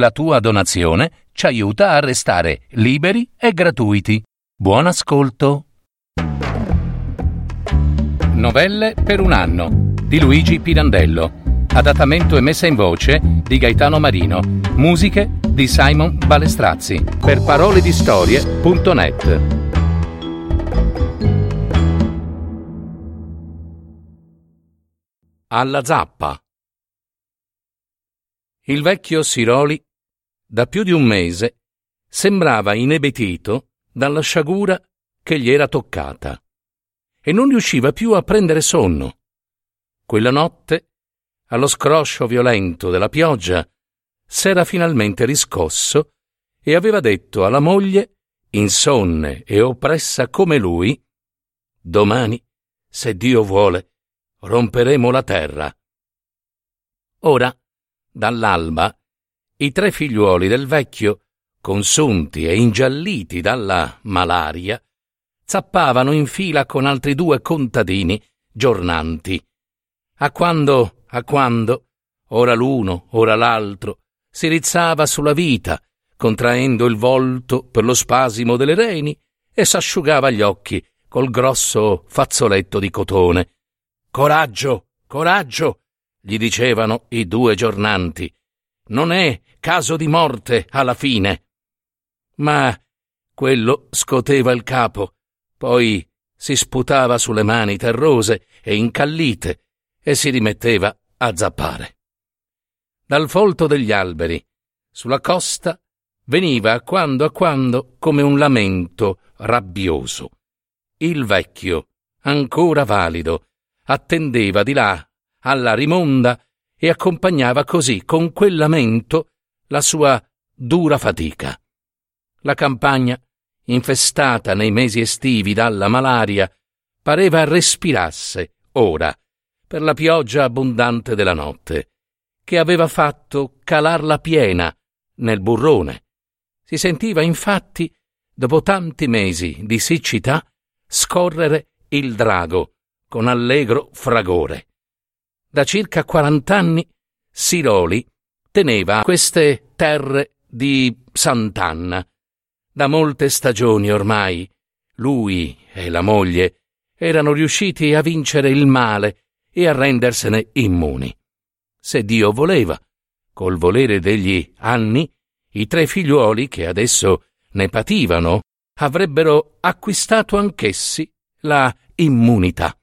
la tua donazione ci aiuta a restare liberi e gratuiti. Buon ascolto. Novelle per un anno di Luigi Pirandello. Adattamento e messa in voce di Gaetano Marino. Musiche di Simon Balestrazzi. Per parole di storie.net. Alla zappa. Il vecchio Siroli, da più di un mese, sembrava inebetito dalla sciagura che gli era toccata e non riusciva più a prendere sonno. Quella notte, allo scroscio violento della pioggia, s'era finalmente riscosso e aveva detto alla moglie, insonne e oppressa come lui, Domani, se Dio vuole, romperemo la terra. Ora, dall'alba, i tre figliuoli del vecchio, consunti e ingialliti dalla malaria, zappavano in fila con altri due contadini giornanti. A quando, a quando, ora l'uno, ora l'altro, si rizzava sulla vita, contraendo il volto per lo spasimo delle reni e s'asciugava gli occhi col grosso fazzoletto di cotone. Coraggio, coraggio, gli dicevano i due giornanti. Non è caso di morte alla fine. Ma quello scoteva il capo, poi si sputava sulle mani terrose e incallite e si rimetteva a zappare. Dal folto degli alberi, sulla costa, veniva a quando a quando come un lamento rabbioso. Il vecchio, ancora valido, attendeva di là alla rimonda e accompagnava così con quel lamento la sua dura fatica. La campagna, infestata nei mesi estivi dalla malaria, pareva respirasse ora per la pioggia abbondante della notte, che aveva fatto calar la piena nel burrone. Si sentiva infatti, dopo tanti mesi di siccità, scorrere il drago con allegro fragore da circa quarant'anni Siroli teneva queste terre di Sant'Anna. Da molte stagioni ormai lui e la moglie erano riusciti a vincere il male e a rendersene immuni. Se Dio voleva, col volere degli anni, i tre figliuoli che adesso ne pativano avrebbero acquistato anch'essi la immunità.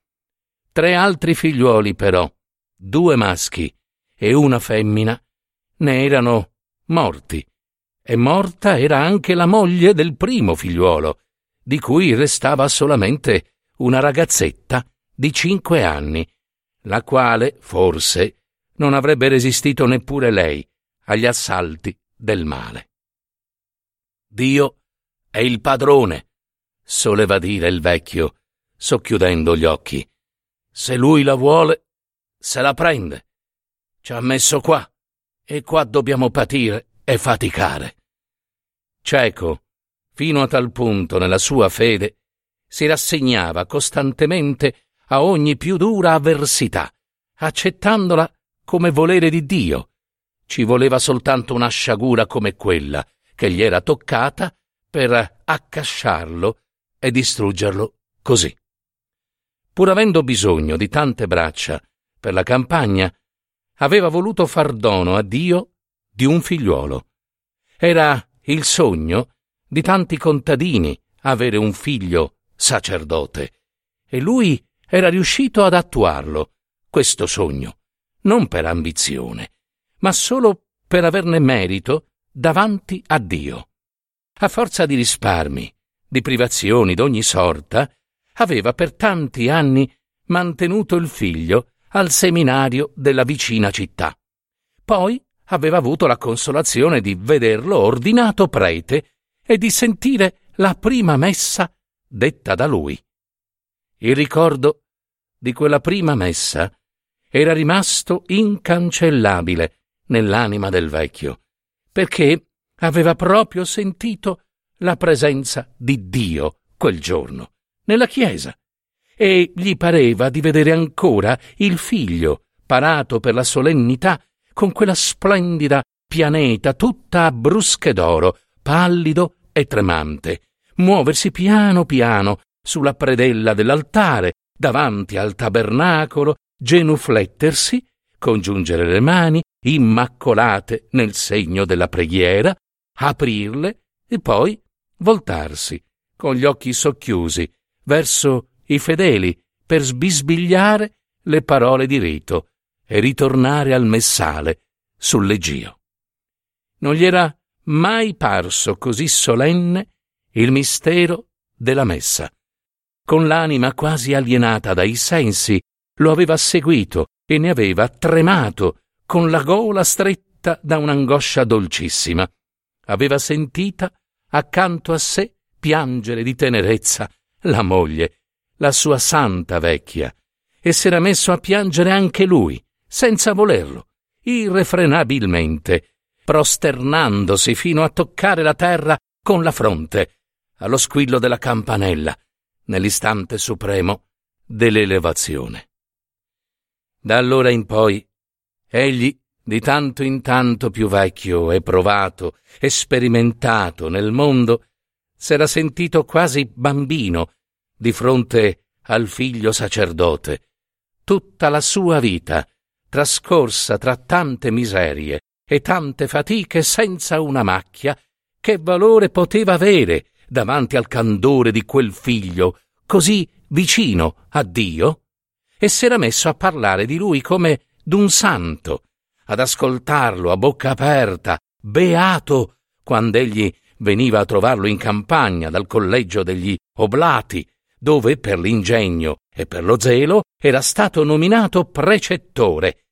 Tre altri figliuoli, però, due maschi e una femmina ne erano morti, e morta era anche la moglie del primo figliuolo, di cui restava solamente una ragazzetta di cinque anni, la quale, forse, non avrebbe resistito neppure lei agli assalti del male. Dio è il padrone, soleva dire il vecchio, socchiudendo gli occhi. Se lui la vuole, se la prende. Ci ha messo qua e qua dobbiamo patire e faticare. Cieco, fino a tal punto nella sua fede, si rassegnava costantemente a ogni più dura avversità, accettandola come volere di Dio. Ci voleva soltanto una sciagura come quella che gli era toccata per accasciarlo e distruggerlo così. Pur avendo bisogno di tante braccia per la campagna, aveva voluto far dono a Dio di un figliuolo. Era il sogno di tanti contadini avere un figlio sacerdote, e lui era riuscito ad attuarlo, questo sogno, non per ambizione, ma solo per averne merito davanti a Dio. A forza di risparmi, di privazioni d'ogni sorta, aveva per tanti anni mantenuto il figlio al seminario della vicina città. Poi aveva avuto la consolazione di vederlo ordinato prete e di sentire la prima messa detta da lui. Il ricordo di quella prima messa era rimasto incancellabile nell'anima del vecchio, perché aveva proprio sentito la presenza di Dio quel giorno, nella chiesa, e gli pareva di vedere ancora il figlio, parato per la solennità, con quella splendida pianeta tutta a brusche d'oro, pallido e tremante, muoversi piano piano sulla predella dell'altare, davanti al tabernacolo, genuflettersi, congiungere le mani, immacolate nel segno della preghiera, aprirle e poi voltarsi, con gli occhi socchiusi, verso i fedeli, per sbisbigliare le parole di rito e ritornare al messale sull'Egio. Non gli era mai parso così solenne il mistero della messa. Con l'anima quasi alienata dai sensi, lo aveva seguito e ne aveva tremato, con la gola stretta da un'angoscia dolcissima. Aveva sentita accanto a sé piangere di tenerezza la moglie, la sua santa vecchia, e s'era messo a piangere anche lui, senza volerlo, irrefrenabilmente, prosternandosi fino a toccare la terra con la fronte, allo squillo della campanella, nell'istante supremo dell'elevazione. Da allora in poi, egli, di tanto in tanto più vecchio e provato e sperimentato nel mondo, s'era sentito quasi bambino di fronte al figlio sacerdote. Tutta la sua vita, trascorsa tra tante miserie e tante fatiche senza una macchia, che valore poteva avere davanti al candore di quel figlio così vicino a Dio? E s'era messo a parlare di lui come d'un santo, ad ascoltarlo a bocca aperta, beato, quando egli veniva a trovarlo in campagna dal collegio degli Oblati, dove per l'ingegno e per lo zelo era stato nominato precettore.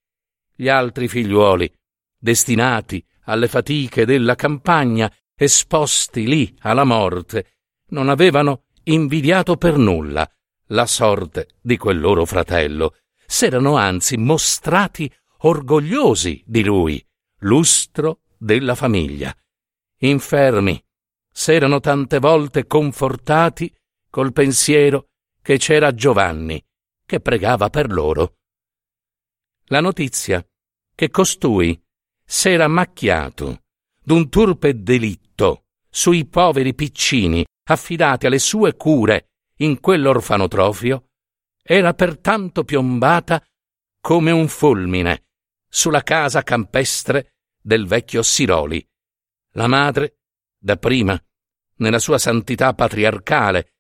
Gli altri figliuoli, destinati alle fatiche della campagna, esposti lì alla morte, non avevano invidiato per nulla la sorte di quel loro fratello, s'erano anzi mostrati orgogliosi di lui, lustro della famiglia. Infermi, s'erano tante volte confortati col pensiero che c'era Giovanni, che pregava per loro. La notizia che costui s'era macchiato d'un turpe delitto sui poveri piccini affidati alle sue cure in quell'orfanotrofio era pertanto piombata come un fulmine sulla casa campestre del vecchio Siroli. La madre, dapprima, nella sua santità patriarcale,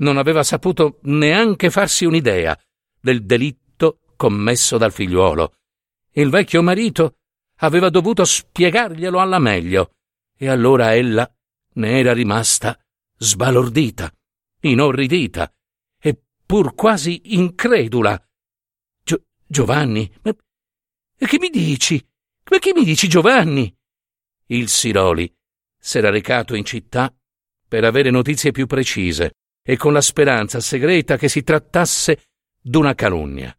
non aveva saputo neanche farsi un'idea del delitto commesso dal figliuolo. Il vecchio marito aveva dovuto spiegarglielo alla meglio, e allora ella ne era rimasta sbalordita, inorridita e pur quasi incredula. Gio- Giovanni, ma che mi dici? Ma che mi dici, Giovanni? Il Siroli s'era recato in città per avere notizie più precise e con la speranza segreta che si trattasse d'una calunnia.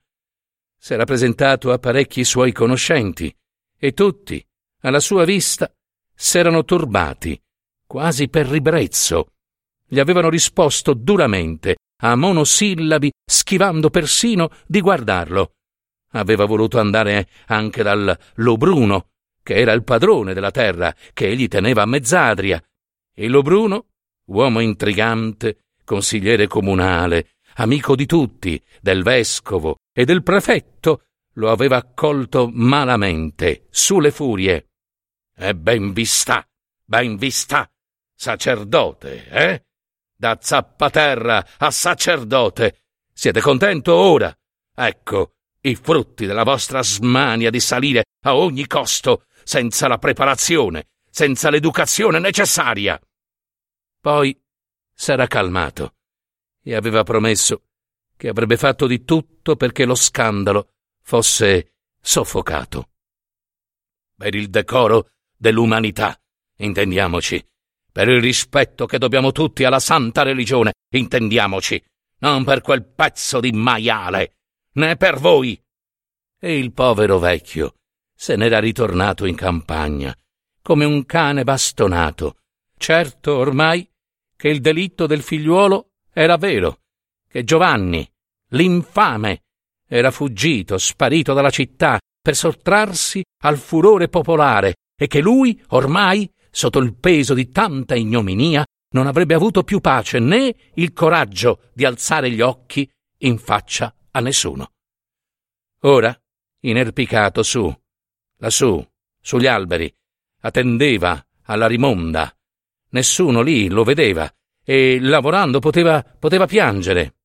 S'era presentato a parecchi suoi conoscenti e tutti, alla sua vista, s'erano turbati, quasi per ribrezzo. Gli avevano risposto duramente, a monosillabi, schivando persino di guardarlo. Aveva voluto andare anche dal Lobruno, che era il padrone della terra che egli teneva a mezzadria. E Lobruno, uomo intrigante, consigliere comunale, amico di tutti, del vescovo e del prefetto, lo aveva accolto malamente, sulle furie. E ben vista, ben vista, sacerdote, eh? Da zappaterra a sacerdote. Siete contento ora? Ecco i frutti della vostra smania di salire a ogni costo, senza la preparazione, senza l'educazione necessaria. Poi s'era calmato e aveva promesso che avrebbe fatto di tutto perché lo scandalo fosse soffocato. Per il decoro dell'umanità, intendiamoci, per il rispetto che dobbiamo tutti alla santa religione, intendiamoci, non per quel pezzo di maiale, né per voi. E il povero vecchio se n'era ritornato in campagna, come un cane bastonato, certo ormai che il delitto del figliuolo era vero, che Giovanni, l'infame, era fuggito, sparito dalla città, per sottrarsi al furore popolare e che lui, ormai, sotto il peso di tanta ignominia, non avrebbe avuto più pace né il coraggio di alzare gli occhi in faccia a nessuno. Ora, inerpicato su, lassù, sugli alberi, attendeva alla rimonda. Nessuno lì lo vedeva e lavorando poteva, poteva piangere.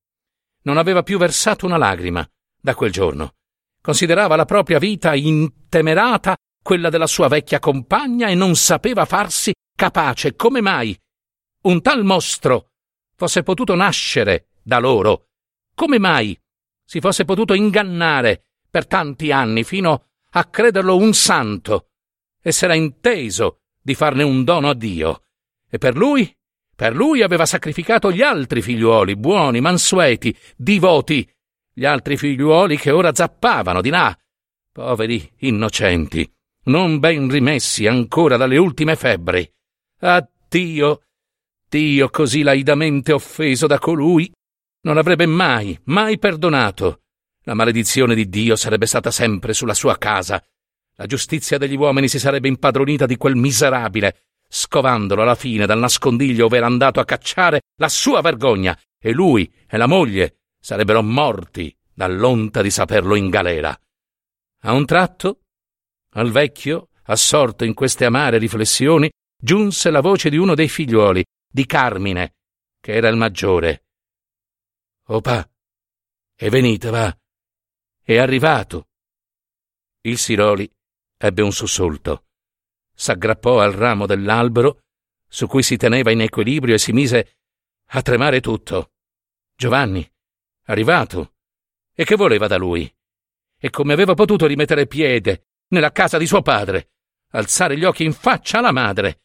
Non aveva più versato una lagrima da quel giorno. Considerava la propria vita intemerata quella della sua vecchia compagna e non sapeva farsi capace come mai un tal mostro fosse potuto nascere da loro. Come mai si fosse potuto ingannare per tanti anni fino a crederlo un santo e s'era inteso di farne un dono a Dio. E per lui, per lui aveva sacrificato gli altri figliuoli, buoni, mansueti, divoti, gli altri figliuoli che ora zappavano di là, poveri innocenti, non ben rimessi ancora dalle ultime febbri. Addio, Dio così laidamente offeso da colui non avrebbe mai, mai perdonato. La maledizione di Dio sarebbe stata sempre sulla sua casa. La giustizia degli uomini si sarebbe impadronita di quel miserabile, scovandolo alla fine dal nascondiglio ove era andato a cacciare la sua vergogna, e lui e la moglie sarebbero morti dall'onta di saperlo in galera. A un tratto, al vecchio, assorto in queste amare riflessioni, giunse la voce di uno dei figliuoli, di Carmine, che era il maggiore. Opa, è venita, va. È arrivato. Il Siroli ebbe un sussulto. S'aggrappò al ramo dell'albero su cui si teneva in equilibrio e si mise a tremare tutto. Giovanni, arrivato. E che voleva da lui? E come aveva potuto rimettere piede nella casa di suo padre? Alzare gli occhi in faccia alla madre?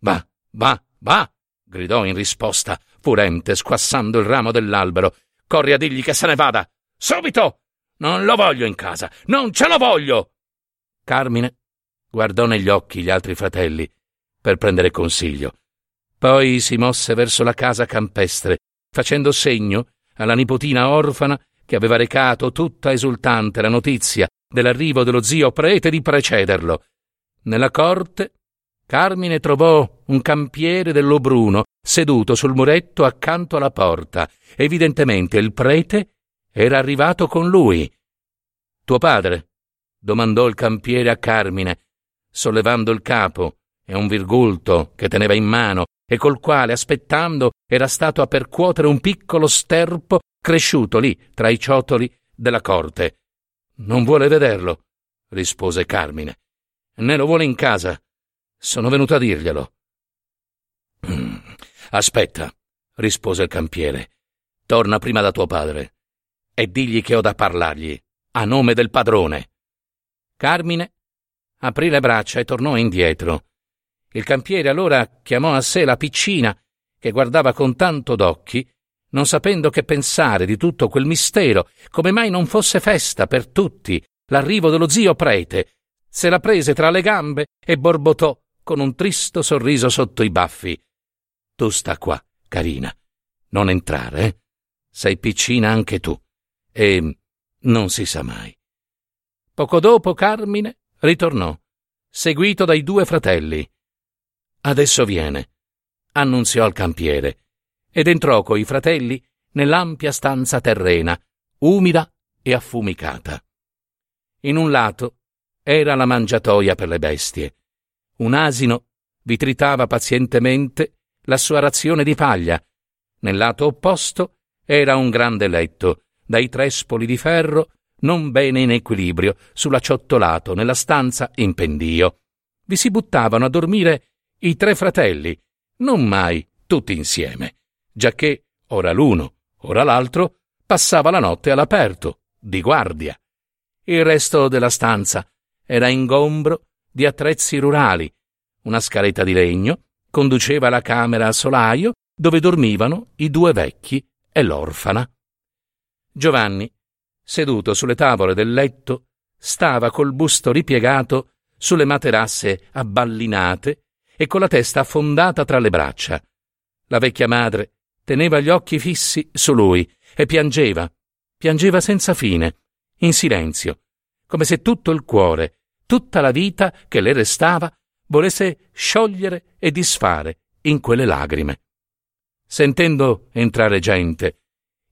Va, va, va! gridò in risposta, furente, squassando il ramo dell'albero. Corri a dirgli che se ne vada! Subito! Non lo voglio in casa! Non ce lo voglio! Carmine guardò negli occhi gli altri fratelli per prendere consiglio. Poi si mosse verso la casa campestre, facendo segno alla nipotina orfana che aveva recato tutta esultante la notizia dell'arrivo dello zio prete di precederlo. Nella corte Carmine trovò un campiere dell'Obruno seduto sul muretto accanto alla porta. Evidentemente il prete era arrivato con lui. Tuo padre? domandò il campiere a Carmine, sollevando il capo e un virgulto che teneva in mano e col quale, aspettando, era stato a percuotere un piccolo sterpo cresciuto lì tra i ciotoli della corte. Non vuole vederlo, rispose Carmine. Né lo vuole in casa. Sono venuto a dirglielo. Aspetta, rispose il campiere. Torna prima da tuo padre e digli che ho da parlargli, a nome del padrone. Carmine aprì le braccia e tornò indietro. Il campiere allora chiamò a sé la piccina, che guardava con tanto d'occhi, non sapendo che pensare di tutto quel mistero, come mai non fosse festa per tutti l'arrivo dello zio prete. Se la prese tra le gambe e borbottò con un tristo sorriso sotto i baffi. Tu sta qua, carina. Non entrare, eh? Sei piccina anche tu. E non si sa mai. Poco dopo Carmine ritornò, seguito dai due fratelli. Adesso viene, annunziò al campiere, ed entrò coi fratelli nell'ampia stanza terrena, umida e affumicata. In un lato era la mangiatoia per le bestie, un asino vi tritava pazientemente la sua razione di paglia. Nel lato opposto era un grande letto, dai trespoli di ferro non bene in equilibrio, sull'acciottolato nella stanza in pendio. Vi si buttavano a dormire i tre fratelli, non mai tutti insieme, giacché ora l'uno, ora l'altro passava la notte all'aperto, di guardia. Il resto della stanza era ingombro di attrezzi rurali. Una scaletta di legno conduceva alla camera a solaio dove dormivano i due vecchi e l'orfana. Giovanni, seduto sulle tavole del letto, stava col busto ripiegato sulle materasse abballinate e con la testa affondata tra le braccia. La vecchia madre teneva gli occhi fissi su lui e piangeva, piangeva senza fine, in silenzio, come se tutto il cuore tutta la vita che le restava volesse sciogliere e disfare in quelle lagrime. Sentendo entrare gente,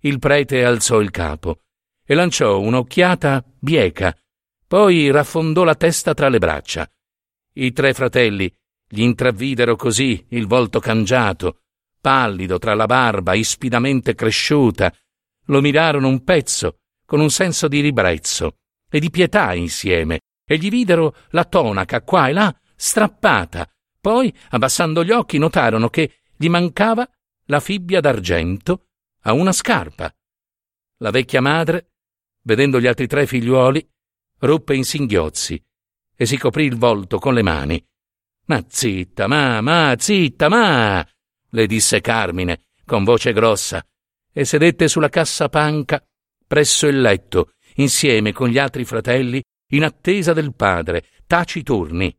il prete alzò il capo e lanciò un'occhiata bieca, poi raffondò la testa tra le braccia. I tre fratelli gli intravidero così il volto cangiato, pallido tra la barba ispidamente cresciuta, lo mirarono un pezzo con un senso di ribrezzo e di pietà insieme e gli videro la tonaca qua e là strappata. Poi, abbassando gli occhi, notarono che gli mancava la fibbia d'argento a una scarpa. La vecchia madre, vedendo gli altri tre figliuoli, ruppe in singhiozzi e si coprì il volto con le mani. Ma zitta, ma, ma, zitta, ma, le disse Carmine con voce grossa e sedette sulla cassapanca presso il letto insieme con gli altri fratelli in attesa del padre, taciturni.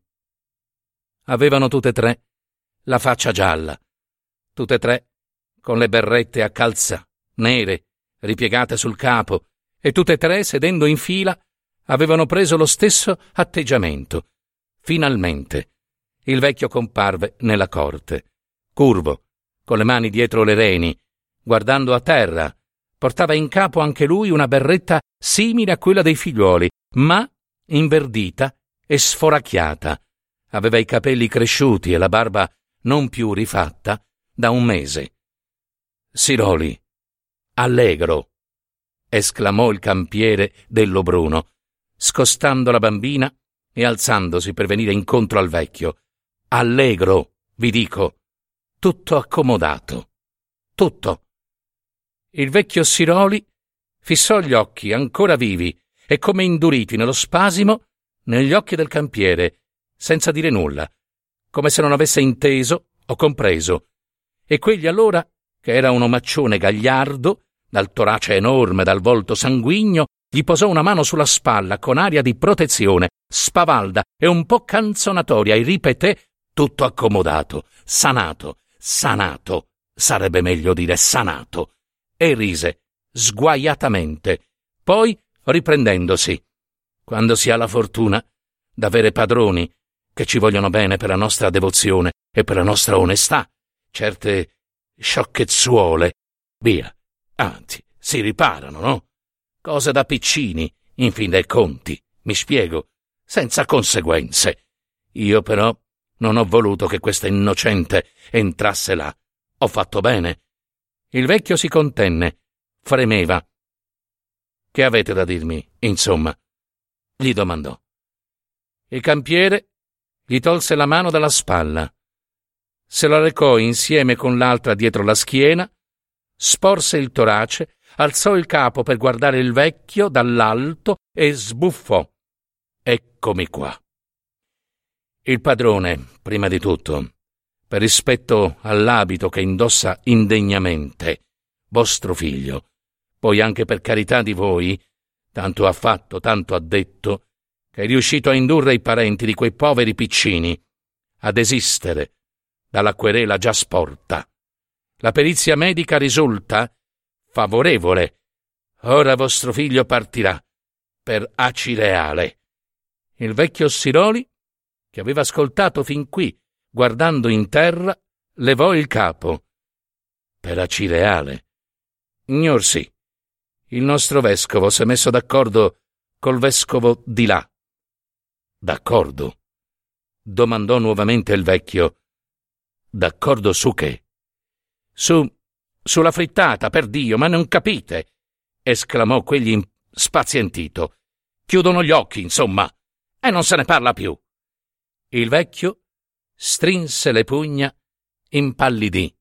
Avevano tutte e tre la faccia gialla, tutte e tre con le berrette a calza, nere, ripiegate sul capo, e tutte e tre, sedendo in fila, avevano preso lo stesso atteggiamento. Finalmente il vecchio comparve nella corte, curvo, con le mani dietro le reni, guardando a terra. Portava in capo anche lui una berretta simile a quella dei figliuoli, ma inverdita e sforacchiata. Aveva i capelli cresciuti e la barba non più rifatta da un mese. Siroli, allegro, esclamò il campiere dello Bruno, scostando la bambina e alzandosi per venire incontro al vecchio. Allegro, vi dico, tutto accomodato, tutto. Il vecchio Siroli fissò gli occhi ancora vivi e come induriti nello spasimo negli occhi del campiere, senza dire nulla, come se non avesse inteso o compreso. E quegli allora, che era un omaccione gagliardo, dal torace enorme, dal volto sanguigno, gli posò una mano sulla spalla con aria di protezione, spavalda e un po' canzonatoria e ripeté tutto accomodato, sanato, sanato, sarebbe meglio dire sanato, e rise, sguaiatamente. Poi riprendendosi. Quando si ha la fortuna d'avere padroni che ci vogliono bene per la nostra devozione e per la nostra onestà, certe sciocchezzuole, via, anzi, si riparano, no? Cose da piccini, in fin dei conti, mi spiego, senza conseguenze. Io però non ho voluto che questa innocente entrasse là. Ho fatto bene. Il vecchio si contenne, fremeva, che avete da dirmi, insomma? gli domandò. Il campiere gli tolse la mano dalla spalla, se la recò insieme con l'altra dietro la schiena, sporse il torace, alzò il capo per guardare il vecchio dall'alto e sbuffò. Eccomi qua. Il padrone, prima di tutto, per rispetto all'abito che indossa indegnamente, vostro figlio, poi anche per carità di voi, tanto ha fatto, tanto ha detto, che è riuscito a indurre i parenti di quei poveri piccini a desistere dalla querela già sporta. La perizia medica risulta favorevole. Ora vostro figlio partirà per Acireale. Il vecchio Siroli, che aveva ascoltato fin qui, guardando in terra, levò il capo. Per Acireale. Ignor sì. Il nostro vescovo si è messo d'accordo col vescovo di là. D'accordo? domandò nuovamente il vecchio. D'accordo su che? Su. sulla frittata, per Dio, ma non capite! esclamò quegli spazientito. Chiudono gli occhi, insomma, e non se ne parla più. Il vecchio strinse le pugna, impallidì,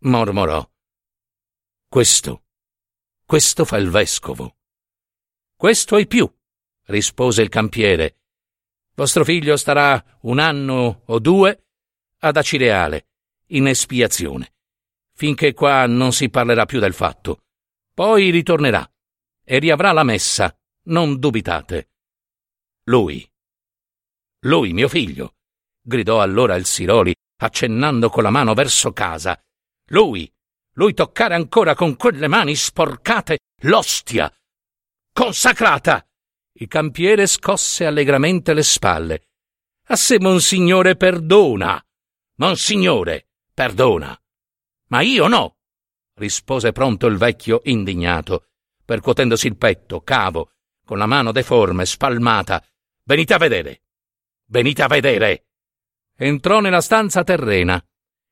mormorò. Questo questo fa il vescovo. Questo e più, rispose il campiere. Vostro figlio starà un anno o due ad Acireale, in espiazione, finché qua non si parlerà più del fatto. Poi ritornerà e riavrà la messa, non dubitate. Lui. Lui, mio figlio, gridò allora il Siroli, accennando con la mano verso casa. Lui lui toccare ancora con quelle mani sporcate l'ostia consacrata. Il campiere scosse allegramente le spalle. A se monsignore perdona. Monsignore, perdona. Ma io no, rispose pronto il vecchio indignato, percuotendosi il petto, cavo, con la mano deforme, spalmata. Venite a vedere. Venite a vedere. Entrò nella stanza terrena,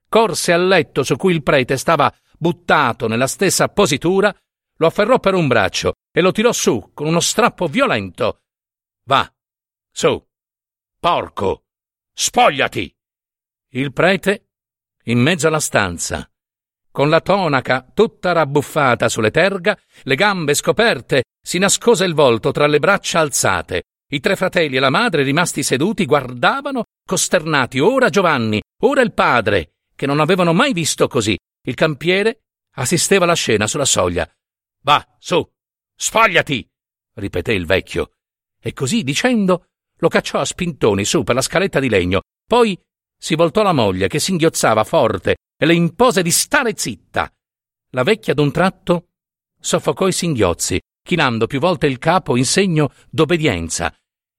corse al letto su cui il prete stava buttato nella stessa positura, lo afferrò per un braccio e lo tirò su con uno strappo violento. Va, su, porco, spogliati! Il prete, in mezzo alla stanza, con la tonaca tutta rabbuffata sulle terga, le gambe scoperte, si nascose il volto tra le braccia alzate. I tre fratelli e la madre, rimasti seduti, guardavano, costernati, ora Giovanni, ora il padre, che non avevano mai visto così. Il campiere assisteva alla scena sulla soglia. Va, su, spogliati! ripeté il vecchio. E così dicendo lo cacciò a spintoni su per la scaletta di legno. Poi si voltò alla moglie che singhiozzava forte e le impose di stare zitta. La vecchia d'un tratto soffocò i singhiozzi, chinando più volte il capo in segno d'obbedienza.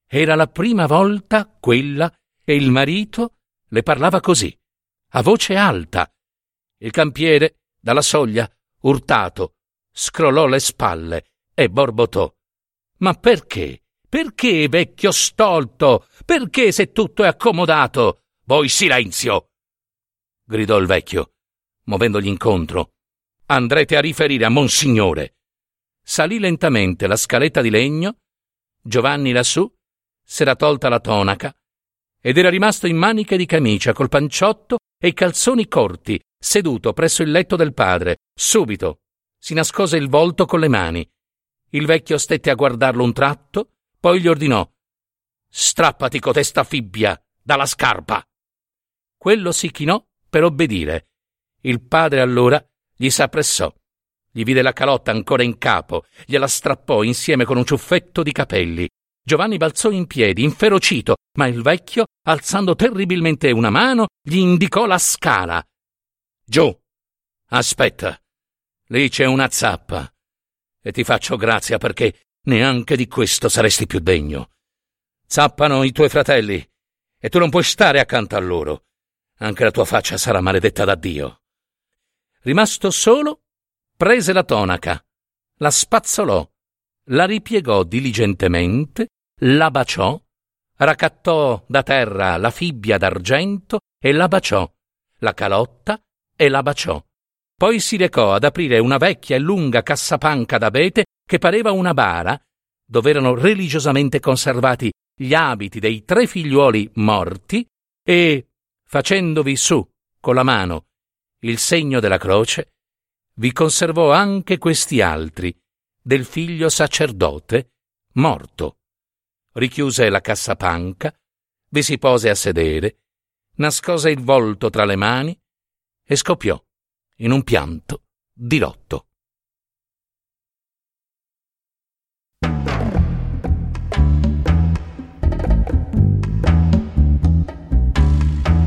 Era la prima volta quella e il marito le parlava così, a voce alta. Il campiere, dalla soglia, urtato, scrollò le spalle e borbottò. Ma perché? Perché, vecchio stolto? Perché se tutto è accomodato? Voi silenzio! Gridò il vecchio, muovendogli incontro. Andrete a riferire a Monsignore. Salì lentamente la scaletta di legno. Giovanni lassù s'era tolta la tonaca ed era rimasto in maniche di camicia col panciotto e i calzoni corti, seduto presso il letto del padre. Subito si nascose il volto con le mani. Il vecchio stette a guardarlo un tratto, poi gli ordinò Strappati cotesta fibbia dalla scarpa. Quello si chinò per obbedire. Il padre allora gli s'appressò. Gli vide la calotta ancora in capo, gliela strappò insieme con un ciuffetto di capelli. Giovanni balzò in piedi, inferocito, ma il vecchio, alzando terribilmente una mano, gli indicò la scala. Giù. Aspetta. Lì c'è una zappa. E ti faccio grazia perché neanche di questo saresti più degno. Zappano i tuoi fratelli e tu non puoi stare accanto a loro. Anche la tua faccia sarà maledetta da Dio. Rimasto solo, prese la tonaca, la spazzolò, la ripiegò diligentemente, la baciò, raccattò da terra la fibbia d'argento e la baciò, la calotta e la baciò. Poi si recò ad aprire una vecchia e lunga cassapanca d'abete che pareva una bara, dove erano religiosamente conservati gli abiti dei tre figliuoli morti e, facendovi su con la mano il segno della croce, vi conservò anche questi altri del figlio sacerdote morto. Richiuse la cassapanca, vi si pose a sedere, nascose il volto tra le mani e scoppiò in un pianto di